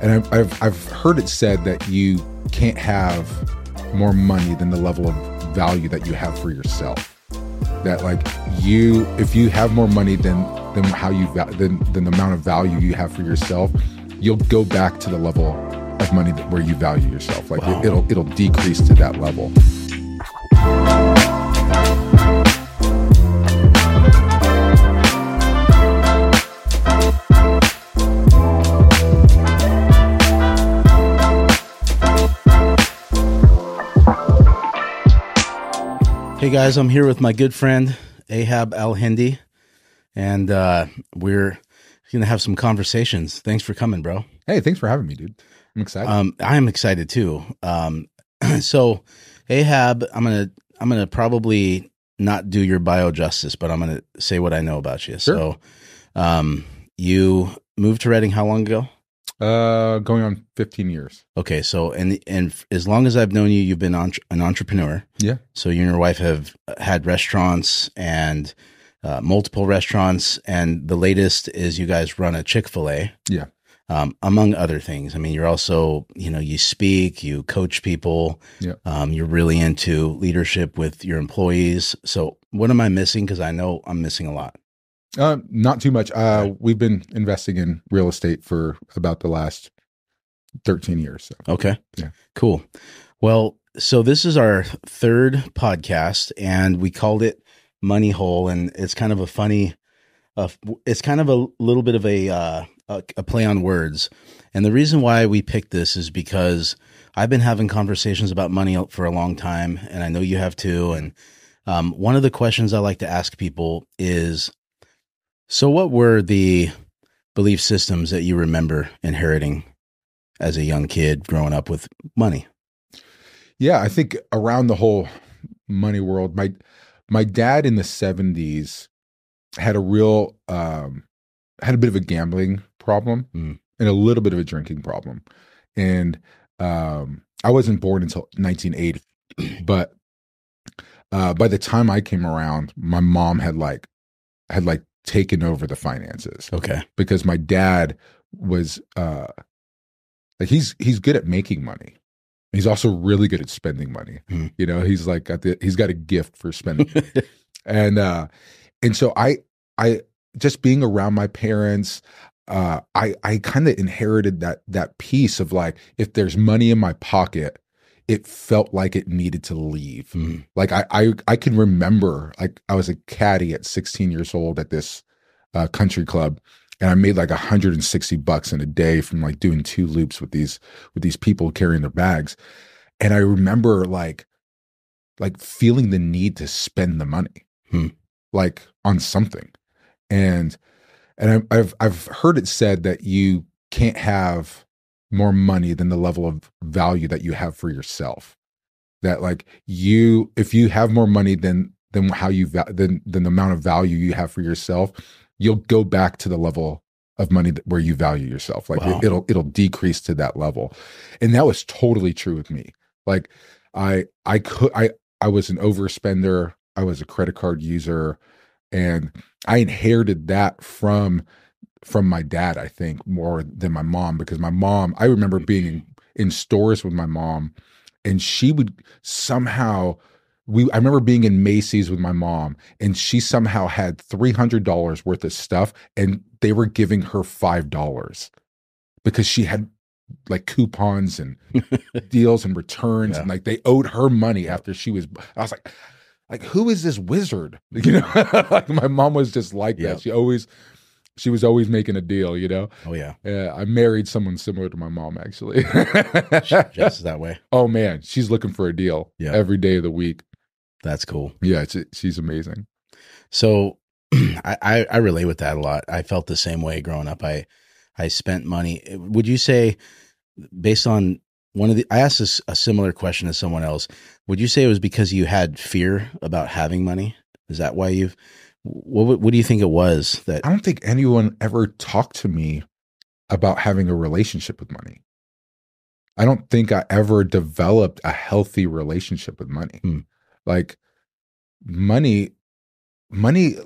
and I've, I've I've heard it said that you can't have more money than the level of value that you have for yourself. That like you, if you have more money than than how you than than the amount of value you have for yourself, you'll go back to the level of money that, where you value yourself. Like Wow. it, it'll it'll decrease to that level. Hey guys, I'm here with my good friend Ahab Alhindi, and uh, we're going to have some conversations. Thanks for coming, bro. Hey, thanks for having me, dude. I'm excited. Um, I am excited too. Um, so, Ahab, I'm gonna I'm gonna probably not do your bio justice, but I'm gonna say what I know about you. So, um, you moved to Redding how long ago? Uh, going on 15 years. Okay, so and and as long as I've known you, you've been an entrepreneur. Yeah. So you and your wife have had restaurants and uh, multiple restaurants, and the latest is you guys run a Chick Fil A. Yeah. Um, among other things, I mean, you're also you know you speak, you coach people. Yeah. Um, you're really into leadership with your employees. So what am I missing? Because I know I'm missing a lot. Uh, not too much. Uh, we've been investing in real estate for about the last 13 years. So. Okay. Yeah. Cool. Well, so this is our third podcast, and we called it Money Hole, and it's kind of a funny, uh, it's kind of a little bit of a, uh, a a play on words. And the reason why we picked this is because I've been having conversations about money for a long time, and I know you have too. And um, one of the questions I like to ask people is, so what were the belief systems that you remember inheriting as a young kid growing up with money. Yeah, I think around the whole money world, my my dad in the 70s had a real um had a bit of a gambling problem Mm. and a little bit of a drinking problem. And um I wasn't born until 1980, but uh by the time I came around, my mom had like had like taken over the finances Okay. because my dad was uh like he's he's good at making money. He's also really good at spending money. Hmm. You know, he's like got the he's got a gift for spending. and uh and so I I just being around my parents uh I I kind of inherited that that piece of like if there's money in my pocket it felt like it needed to leave. Mm. Like I I I can remember like I was a caddy at 16 years old at this uh, country club, and I made like 160 bucks in a day from like doing two loops with these with these people carrying their bags, and I remember like like feeling the need to spend the money, Hmm. like on something, and and I, I've I've heard it said that you can't have more money than the level of value that you have for yourself. That like you if you have more money than than how you va- than than the amount of value you have for yourself you'll go back to the level of money that, where you value yourself. Like Wow. it, it'll it'll decrease to that level. And that was totally true with me. Like i i could i i was an overspender. I was a credit card user. And i inherited that from from my dad i think more than my mom because my mom i remember being in, mm-hmm. in stores with my mom and she would somehow we I remember being in Macy's with my mom and she somehow had $300 worth of stuff and they were giving her $5 because she had like coupons and deals and returns Yeah. and like they owed her money after she was I was like like who is this wizard you know like my mom was just like Yeah. that she always she was always making a deal you know Oh yeah. yeah I married someone similar to my mom actually Just that way. Oh man, she's looking for a deal Yeah. every day of the week. That's cool. Yeah, it's, she's amazing. So I, I I relate with that a lot. I felt the same way growing up. I I spent money. Would you say based on one of the I asked this, a similar question to someone else. Would you say it was because you had fear about having money? Is that why you've what what do you think it was that I don't think anyone ever talked to me about having a relationship with money. I don't think I ever developed a healthy relationship with money. Hmm. Like money, money.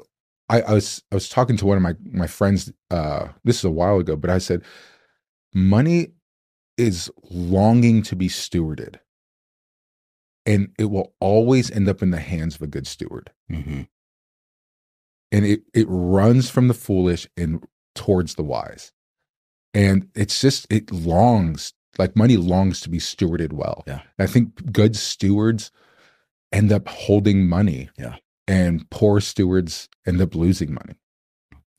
I, I was I was talking to one of my my friends. Uh, this is a while ago, but I said, money is longing to be stewarded and it will always end up in the hands of a good steward hmm and it it runs from the foolish and towards the wise and it's just it longs like money longs to be stewarded well Yeah. i think good stewards end up holding money Yeah. and poor stewards end up losing money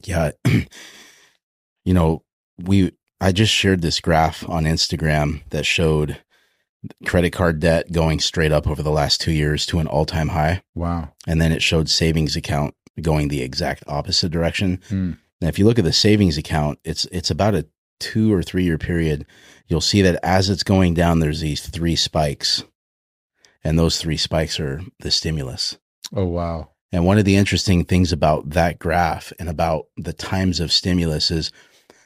Yeah. you know, we I just shared this graph on Instagram that showed credit card debt going straight up over the last 2 years to an all-time high wow and then it showed savings account going the exact opposite direction. Hmm. Now if you look at the savings account, it's it's about a 2 or 3 year period. You'll see that as it's going down there's these three spikes. And those three spikes are the stimulus. oh wow And one of the interesting things about that graph and about the times of stimulus is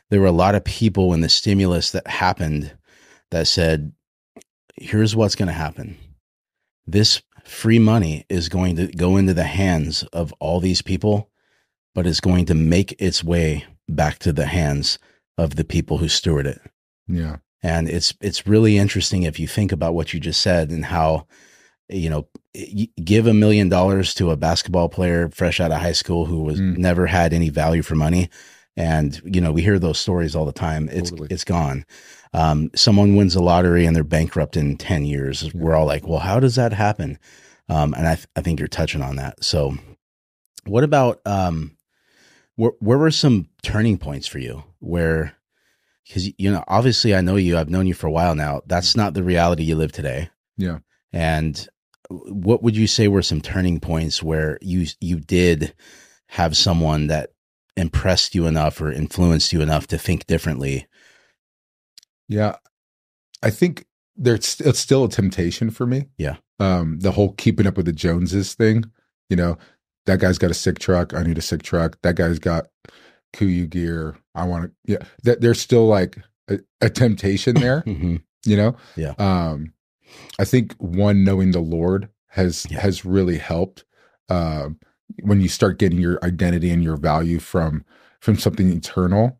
there were a lot of people in the stimulus that happened that said, here's what's going to happen. This free money is going to go into the hands of all these people, but it's going to make its way back to the hands of the people who steward it. yeah And it's it's really interesting if you think about what you just said and how you know give a million dollars to a basketball player fresh out of high school who was Mm. never had any value for money and you know we hear those stories all the time it's Totally. it's gone um, someone wins the lottery and they're bankrupt in 10 years. We're all like well how does that happen? Um, and I, th- I think you're touching on that. So what about um, where, where were some turning points for you where because you know obviously i know you i've known you for a while now. That's not the reality you live today. Yeah. and what would you say were some turning points where you you did have someone that impressed you enough or influenced you enough to think differently Yeah, I think there's it's still a temptation for me. Yeah. Um, the whole keeping up with the Joneses thing. You know, that guy's got a sick truck. I need a sick truck. That guy's got KUIU gear. I want to. Yeah, that there's still like a, a temptation there. Mhm. you know. Yeah. Um, I think one knowing the Lord has Yeah. has really helped. Um, when you start getting your identity and your value from from something eternal,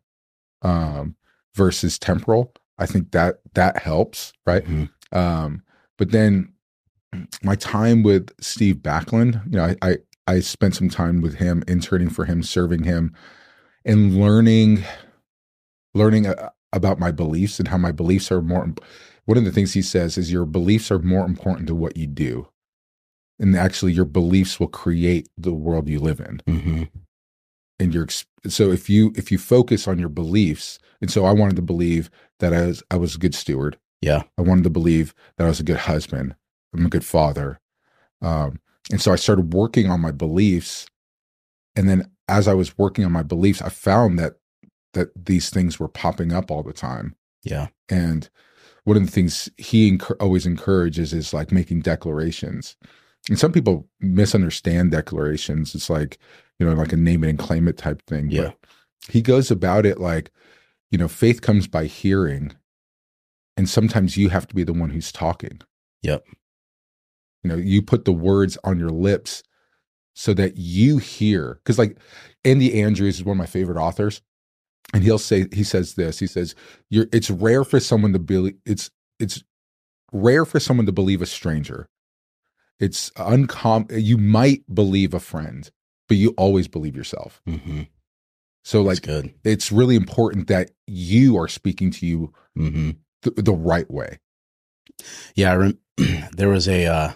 um, versus temporal, I think that that helps, right? Mhm. Um, but then my time with Steve Backlund, you know, I, I I spent some time with him, interning for him, serving him, and learning learning uh, about my beliefs and how my beliefs are more. One of the things he says is your beliefs are more important to what you do, and actually your beliefs will create the world you live in Mhm. And your so if you if you focus on your beliefs and so i wanted to believe that i was i was a good steward Yeah. i wanted to believe that i was a good husband i'm a good father um and so i started working on my beliefs and then as i was working on my beliefs i found that that these things were popping up all the time yeah and one of the things he encour- always encourages is like making declarations. And some people misunderstand declarations. It's like, you know, like a name it and claim it type thing. Yeah. But he goes about it like, you know, faith comes by hearing. And sometimes you have to be the one who's talking. Yep. You know, you put the words on your lips so that you hear. Because like Andy Andrews is one of my favorite authors and he'll say he says this he says you're it's rare for someone to believe it's it's rare for someone to believe a stranger it's uncommon you might believe a friend but you always believe yourself. Hmm so like it's really important that you are speaking to you hmm th- the right way. Yeah, I rem- there was a uh,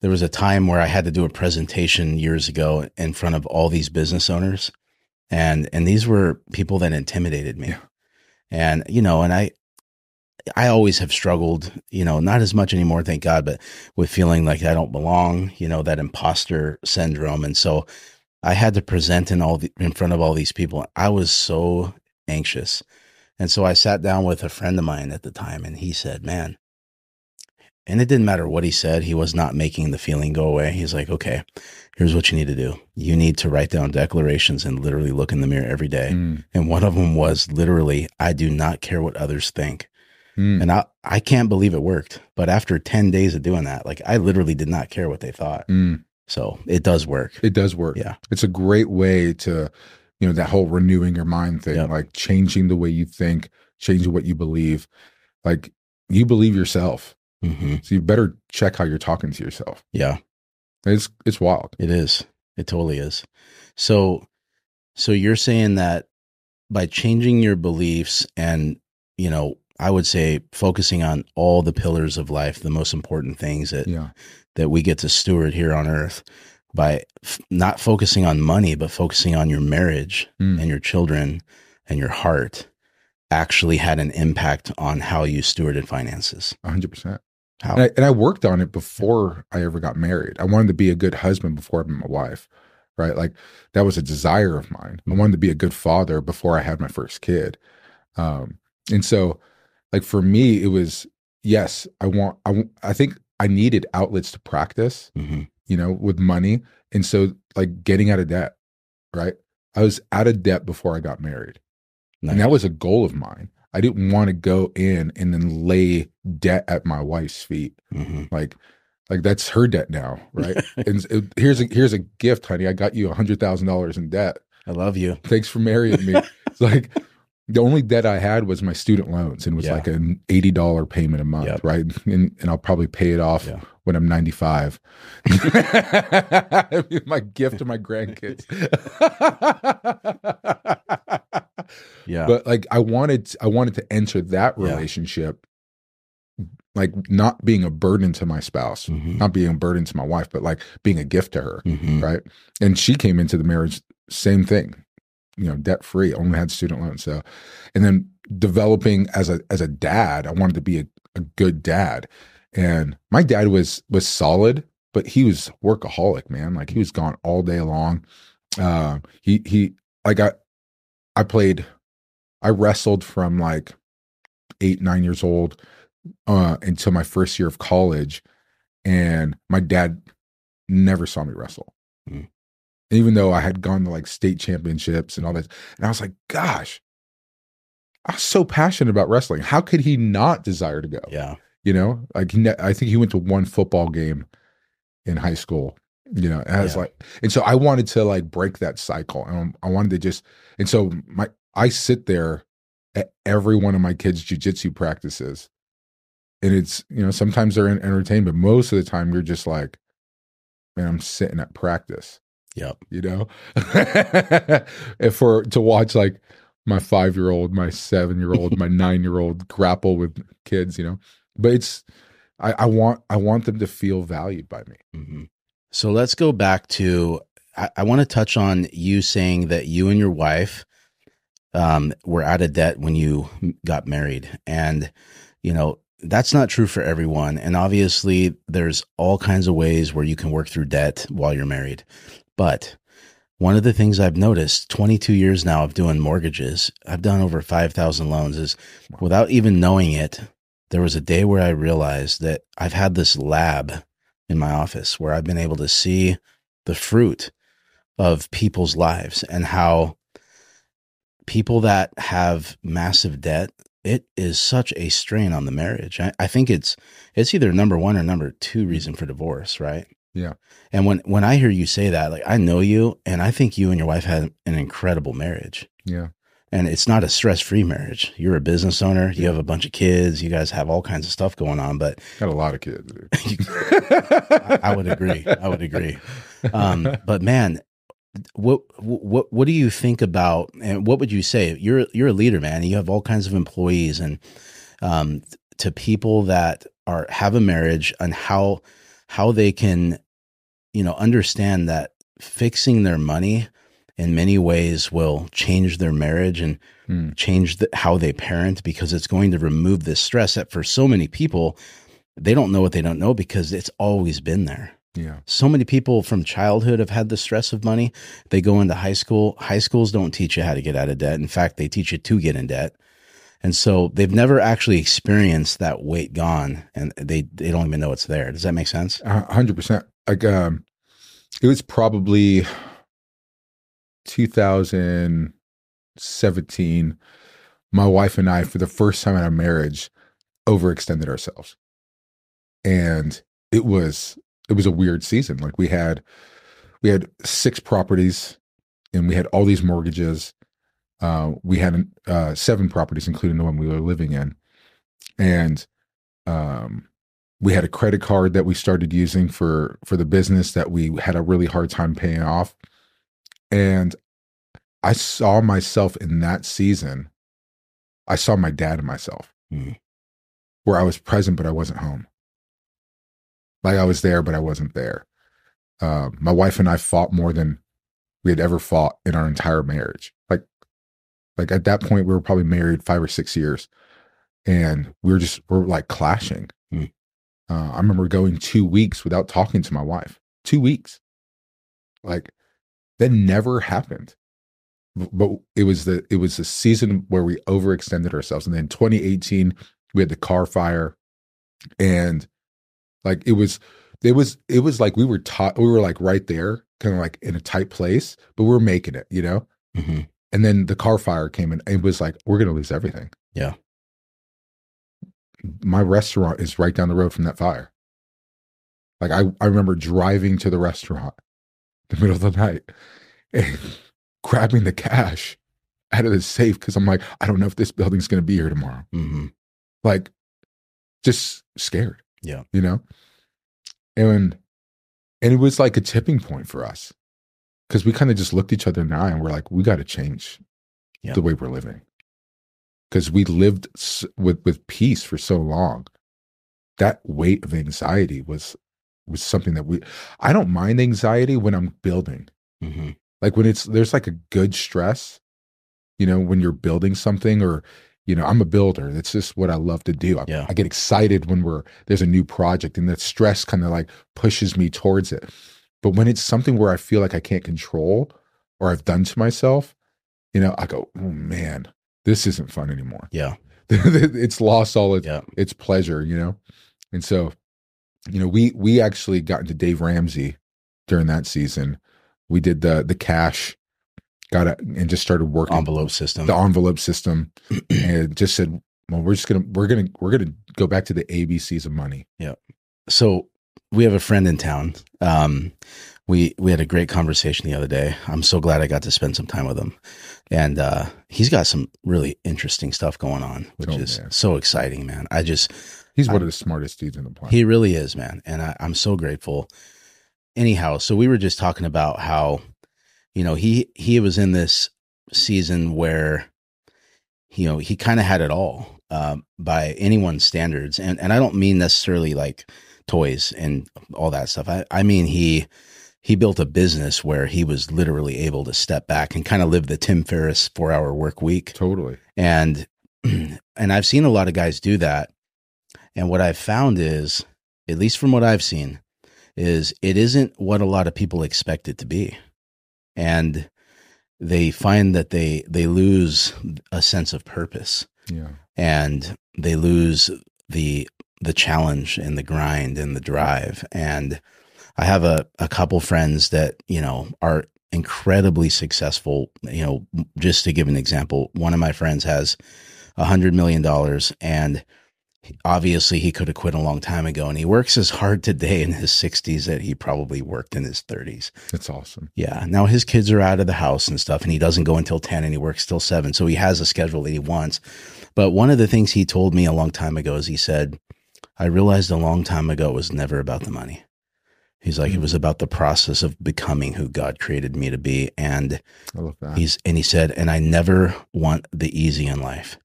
there was a time where I had to do a presentation years ago in front of all these business owners, and and these were people that intimidated me, Yeah. and you know, and I I always have struggled, you know, not as much anymore, thank God, but with feeling like I don't belong, you know, that imposter syndrome, and so I had to present in all the, in front of all these people. I was so anxious. And so I sat down with a friend of mine at the time and he said, Man, and it didn't matter what he said, he was not making the feeling go away. He's like, Okay, here's what you need to do. You need to write down declarations and literally look in the mirror every day. Mm, And one of them was literally, I do not care what others think. Mm, And I, I can't believe it worked. But after 10 days of doing that, like I literally did not care what they thought. mm. So it does work. it does work Yeah. it's a great way to you know that whole renewing your mind thing Yep. like changing the way you think changing what you believe like you believe yourself. hmm So you better check how you're talking to yourself. Yeah, It's it's wild. it is. It totally is. So, so you're saying that by changing your beliefs and, you know, I would say focusing on all the pillars of life, the most important things that Yeah. that we get to steward here on earth by f- not focusing on money but focusing on your marriage Mm. and your children and your heart actually had an impact on how you stewarded finances. A hundred percent. How? And I, and I worked on it before I ever got married. I wanted to be a good husband before I met my wife, right? Like that was a desire of mine. I wanted to be a good father before I had my first kid. Um, and so, like for me, it was yes. I want. I I think I needed outlets to practice, hmm you know, with money, and so like getting out of debt, right? I was out of debt before I got married, and that was a goal of mine. I didn't want to go in and then lay debt at my wife's feet hmm like like that's her debt now right and it, here's a here's a gift honey i got you a hundred thousand dollars in debt I love you. thanks for marrying me it's like the only debt i had was my student loans and it was Yeah. like an $80 payment a month Yep. right and, and i'll probably pay it off Yeah. when i'm 95 my gift to my grandkids Yeah. but like i wanted i wanted to enter that Yeah. relationship like not being a burden to my spouse Mhm. not being a burden to my wife but like being a gift to her Mhm. right and she came into the marriage same thing you know debt free only had student loans. So and then developing as a as a dad i wanted to be a, a good dad. And my dad was was solid but he was workaholic man. Like he was gone all day long. Uh he he like i i played i wrestled from like eight nine years old uh until my first year of college. And my dad never saw me wrestle. Mm. Even though i had gone to like state championships and all that and i was like gosh i was so passionate about wrestling how could he not desire to go Yeah. you know like ne- i think he went to one football game in high school you know and i was Yeah. like and so i wanted to like break that cycle and i wanted to just and so my i sit there at every one of my kids jujitsu practices and it's you know sometimes they're in entertainment most of the time you're just like man i'm sitting at practice Yep. you know and for to watch like my five year old my seven year old my nine year old grapple with kids you know but it's I, I want i want them to feel valued by me hmm So let's go back to. I, I want to touch on you saying that you and your wife um, were out of debt when you got married, and you know that's not true for everyone. And obviously, there's all kinds of ways where you can work through debt while you're married. But one of the things I've noticed, 22 years now of doing mortgages, I've done over 5,000 loans, is without even knowing it, there was a day where I realized that I've had this lab in my office where I've been able to see the fruit of people's lives and how people that have massive debt it is such a strain on the marriage. I, I think it's it's either number one or number two hmm. reason for divorce right Yeah. and when when i hear you say that like i know you and i think you and your wife had an incredible marriage yeah and it's not a stress-free marriage you're a business owner you have a bunch of kids you guys have all kinds of stuff going on but got a lot of kids. I, I would agree. I would agree. Um, but man, what what what do you think about and what would you say? You're you're a leader, man. And you have all kinds of employees and um, to people that are have a marriage and how how they can you know understand that fixing their money in many ways will change their marriage and Hmm. change the, how they parent because it's going to remove this stress that for so many people they don't know what they don't know because it's always been there. Yeah. So many people from childhood have had the stress of money. They go into high school high schools don't teach you how to get out of debt. In fact they teach you to get in debt and so they've never actually experienced that weight gone and they they don't even know it's there does that make sense hundred percent. Like um, it was probably 2017. My wife and I, for the first time in our marriage, overextended ourselves, and it was it was a weird season. Like we had we had six properties, and we had all these mortgages. Uh, we had uh, seven properties, including the one we were living in, and um, we had a credit card that we started using for for the business that we had a really hard time paying off, and I saw myself in that season. I saw my dad and myself, Mhm. where I was present but I wasn't home. Like I was there but I wasn't there. Uh, my wife and I fought more than we had ever fought in our entire marriage. Like, like at that point we were probably married five or six years, and we were just we are like clashing. Hmm. Uh, I remember going two weeks without talking to my wife. Two weeks, like that never happened. But it was the it was the season where we overextended ourselves, and then 2018 we had the Carr fire, and like it was it was it was like we were taught we were like right there kind of like in a tight place but we are making it you know hmm and then the Carr fire came and it was like we're gonna lose everything. Yeah. my restaurant is right down the road from that fire. Like i i remember driving to the restaurant in the middle of the night and grabbing the cash out of the safe because i'm like i don't know if this building's gonna be here tomorrow. Hmm like just scared Yeah. you know? And and it was like a tipping point for us because we kind of just looked each other in the eye and we're like we got to change Yeah. the way we're living. Because we lived s- with with peace for so long. That weight of anxiety was was something that we i don't mind anxiety when i'm building. Hmm like when it's there's like a good stress you know when you're building something or you know i'm a builder that's just what i love to do. I, Yeah. I get excited when we're there's a new project and that stress kind of like pushes me towards it but when it's something where i feel like i can't control or i've done to myself you know i go oh man this isn't fun anymore Yeah. it's lost all its Yeah. its pleasure, you know? And so, you know, we we actually got into Dave Ramsey during that season. We did the the cash, got it and just started working Envelope system. the envelope system and just said, Well, we're just gonna we're gonna we're gonna go back to the ABCs of money. Yeah. So we have a friend in town. Um, we we had a great conversation the other day. I'm so glad I got to spend some time with him, and uh, he's got some really interesting stuff going on, which Oh, is man. so exciting, man. I just He's I- one of the smartest dudes in the planet. he really is, man, and I, I'm so grateful. Anyhow, so we were just talking about how, you know, he he was in this season where, you know, he kind of had it all um, by anyone's standards, and and I don't mean necessarily like toys and all that stuff. I I mean he he built a business where he was literally able to step back and kind of live the Tim Ferriss four hour work week totally. and and I've seen a lot of guys do that. And what I've found is, at least from what I've seen, is it isn't what a lot of people expect it to be. And they find that they they lose a sense of purpose Yeah. and they lose the the challenge and the grind and the drive and i have a, a couple friends that you know are incredibly successful you know just to give an example one of my friends has a hundred million dollars and obviously he could have quit a long time ago and he works as hard today in his 60s that he probably worked in his 30s That's awesome. yeah. Now his kids are out of the house and stuff, and he doesn't go until 10 and he works till 7. So he has a schedule that he wants. But one of the things he told me a long time ago is he said, I realized a long time ago it was never about the money. He's like, it was about the process of becoming who God created me to be. And I love that. he's, and he said, and I never want the easy in life.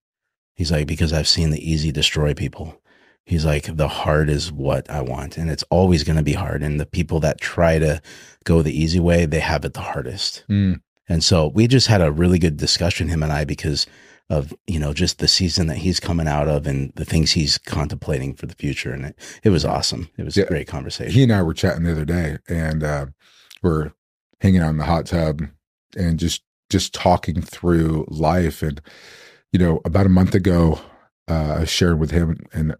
He's like, because I've seen the easy destroy people. He's like, the hard is what I want. And it's always going to be hard. And the people that try to go the easy way, they have it the hardest. Mm, And so we just had a really good discussion, him and I, because of, you know, just the season that he's coming out of and the things he's contemplating for the future. And it, it was awesome. It was Yeah. a great conversation. he and I were chatting the other day, and uh, we're hanging out in the hot tub and just just talking through life. And you know, about a month ago, uh, I shared with him, and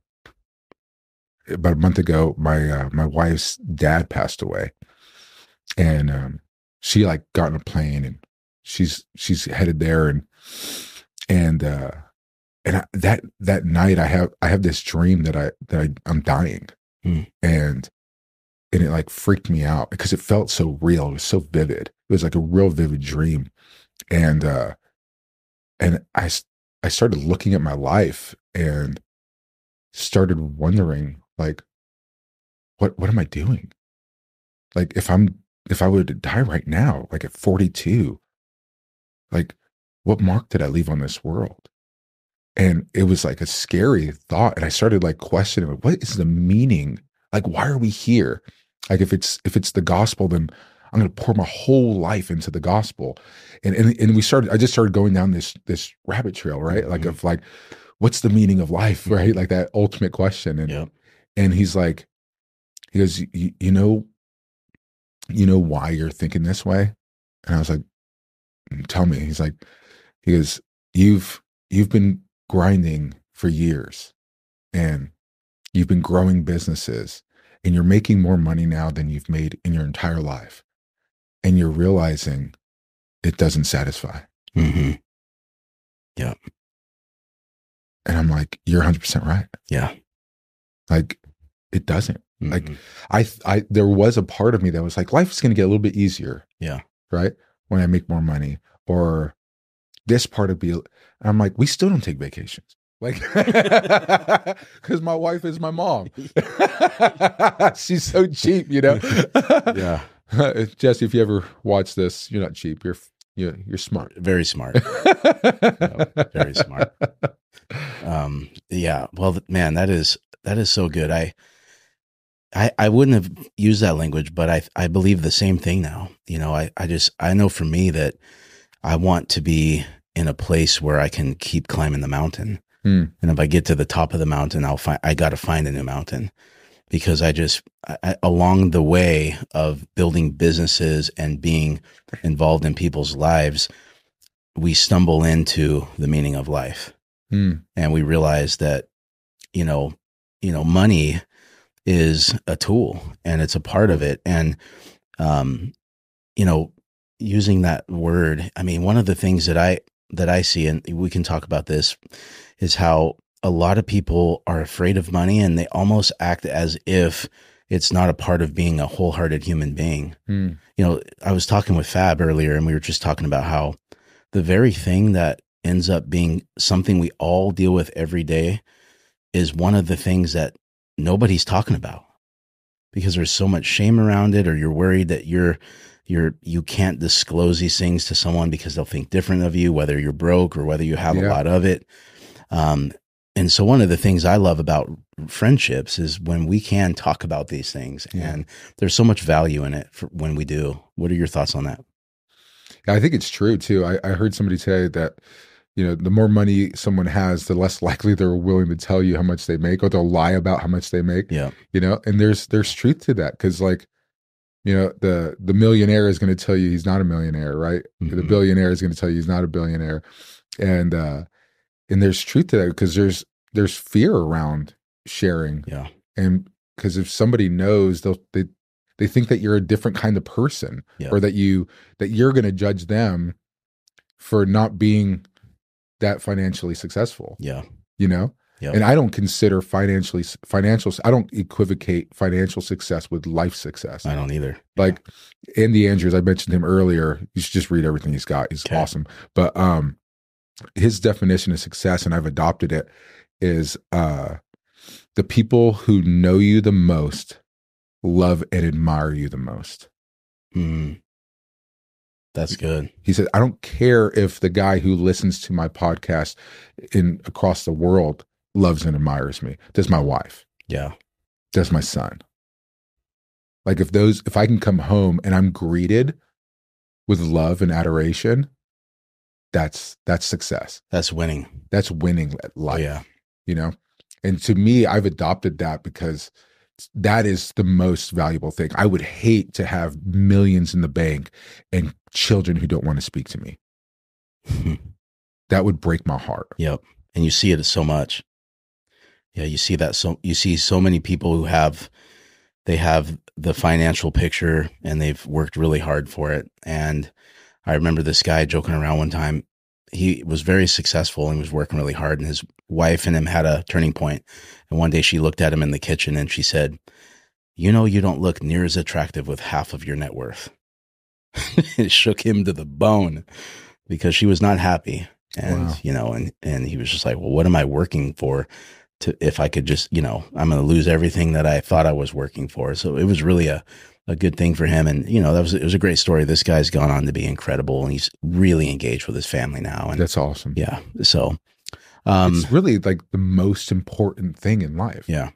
about a month ago, my uh, my wife's dad passed away, and um, she like got on a plane and she's she's headed there, and and uh, and I, that that night, I have I have this dream that I that I, I'm dying, Hmm. and and it like freaked me out because it felt so real. It was so vivid. It was like a real vivid dream, and uh, and i i started looking at my life, and started wondering like what what am I doing? Like if I'm if I were to die right now, like at 42, like what mark did I leave on this world? And it was like a scary thought. And I started like questioning what is the meaning? Like, why are we here? Like if it's if it's the gospel, then I'm gonna pour my whole life into the gospel. And and, and we started, I just started going down this this rabbit trail, right? Like Mhm. of like, what's the meaning of life, right? Like that ultimate question. And Yep. and he's like, he goes, you, you know, you know why you're thinking this way? And I was like, "Mm, tell me. He's like, he goes, you've you've been grinding for years, and you've been growing businesses, and you're making more money now than you've made in your entire life, and you're realizing it doesn't satisfy. hmm Yeah. And I'm like, you're 100 percent right. Yeah. Like, it doesn't. Like, Mhm. I, I, there was a part of me that was like, life is going to get a little bit easier. Yeah. Right. When I make more money or this part of be, I'm like, we still don't take vacations. Like, cause my wife is my mom. She's so cheap, you know? yeah. Jesse, if you ever watch this, you're not cheap. You're, you're, you're smart. Very smart. very smart. Um, yeah. Well, man, that is that is so good. I, I, I wouldn't have used that language, but I, I believe the same thing now. You know, I, I just, I know for me that I want to be in a place where I can keep climbing the mountain. Hmm. And if I get to the top of the mountain, I'll find, I got to find a new mountain because I just, I, along the way of building businesses and being involved in people's lives, we stumble into the meaning of life Hmm. and we realize that you know you know money is a tool and it's a part of it and um you know using that word i mean one of the things that i that i see and we can talk about this is how a lot of people are afraid of money and they almost act as if it's not a part of being a wholehearted human being Hmm. you know, I was talking with Fab earlier and we were just talking about how the very thing that ends up being something we all deal with every day is one of the things that nobody's talking about because there's so much shame around it or you're worried that you're you're you can't disclose these things to someone because they'll think different of you whether you're broke or whether you have a lot of it um and so one of the things i love about friendships is when we can talk about these things Yeah. and there's so much value in it for when we do what are your thoughts on that I think it's true too. I, I heard somebody say that, you know, the more money someone has, the less likely they're willing to tell you how much they make, or they'll lie about how much they make. yeah You know, and there's there's truth to that because, like, you know, the the millionaire is going to tell you he's not a millionaire, right? The Mhm. billionaire is going to tell you he's not a billionaire, and uh and there's truth to that because there's there's fear around sharing, yeah and because if somebody knows, they'll they they think that you're a different kind of person Yeah. or that you that you're going to judge them for not being that financially successful yeah you know Yep. and i don't consider financially financial i don't equivocate financial success with life success. I don't either. Like andy andrews i mentioned him earlier. You should just read everything he's got. He's Okay. awesome. But um his definition of success and i've adopted it is uh the people who know you the most love and admire you the most. Mhm. that's good. He said i don't care if the guy who listens to my podcast in across the world loves and admires me. Does my wife. Yeah. Does my son. Like if those if i can come home and i'm greeted with love and adoration that's that's success. That's winning. That's winning at oh life yeah. you know? And to me i've adopted that because that is the most valuable thing. I would hate to have millions in the bank and children who don't want to speak to me. That would break my heart. Yep. And you see it so much. Yeah, you see that so you see so many people who have they have the financial picture and they've worked really hard for it. And I remember this guy joking around one time. He was very successful and was working really hard and his wife and him had a turning point. And one day she looked at him in the kitchen and she said, "You know you don't look near as attractive with half of your net worth." it shook him to the bone because she was not happy and Wow. you know and and he was just like well what am i working for to if I could just, you know, I'm going to lose everything that I thought I was working for. So it was really a a good thing for him. And you know, that was it was a great story. This guy's gone on to be incredible, and he's really engaged with his family now. And That's awesome. yeah, so um, it's really like the most important thing in life. yeah,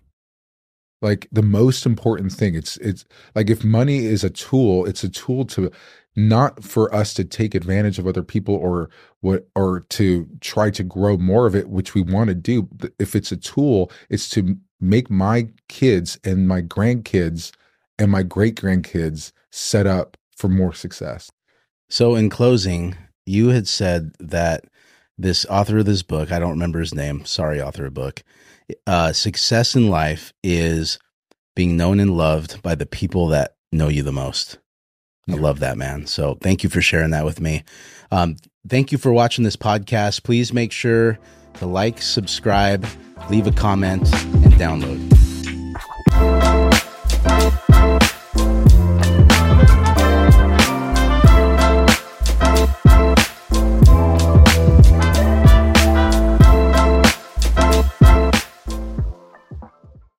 Like the most important thing. It's it's like if money is a tool, it's a tool to not for us to take advantage of other people or what or to try to grow more of it, which we want to do. If it's a tool, it's to make my kids and my grandkids and my great grandkids set up for more success. So, in closing, you had said that this author of this book, I don't remember his name, sorry, author of book, uh, success in life is being known and loved by the people that know you the most. I love that, man. So, thank you for sharing that with me. Um, thank you for watching this podcast. Please make sure to like, subscribe, leave a comment, and download.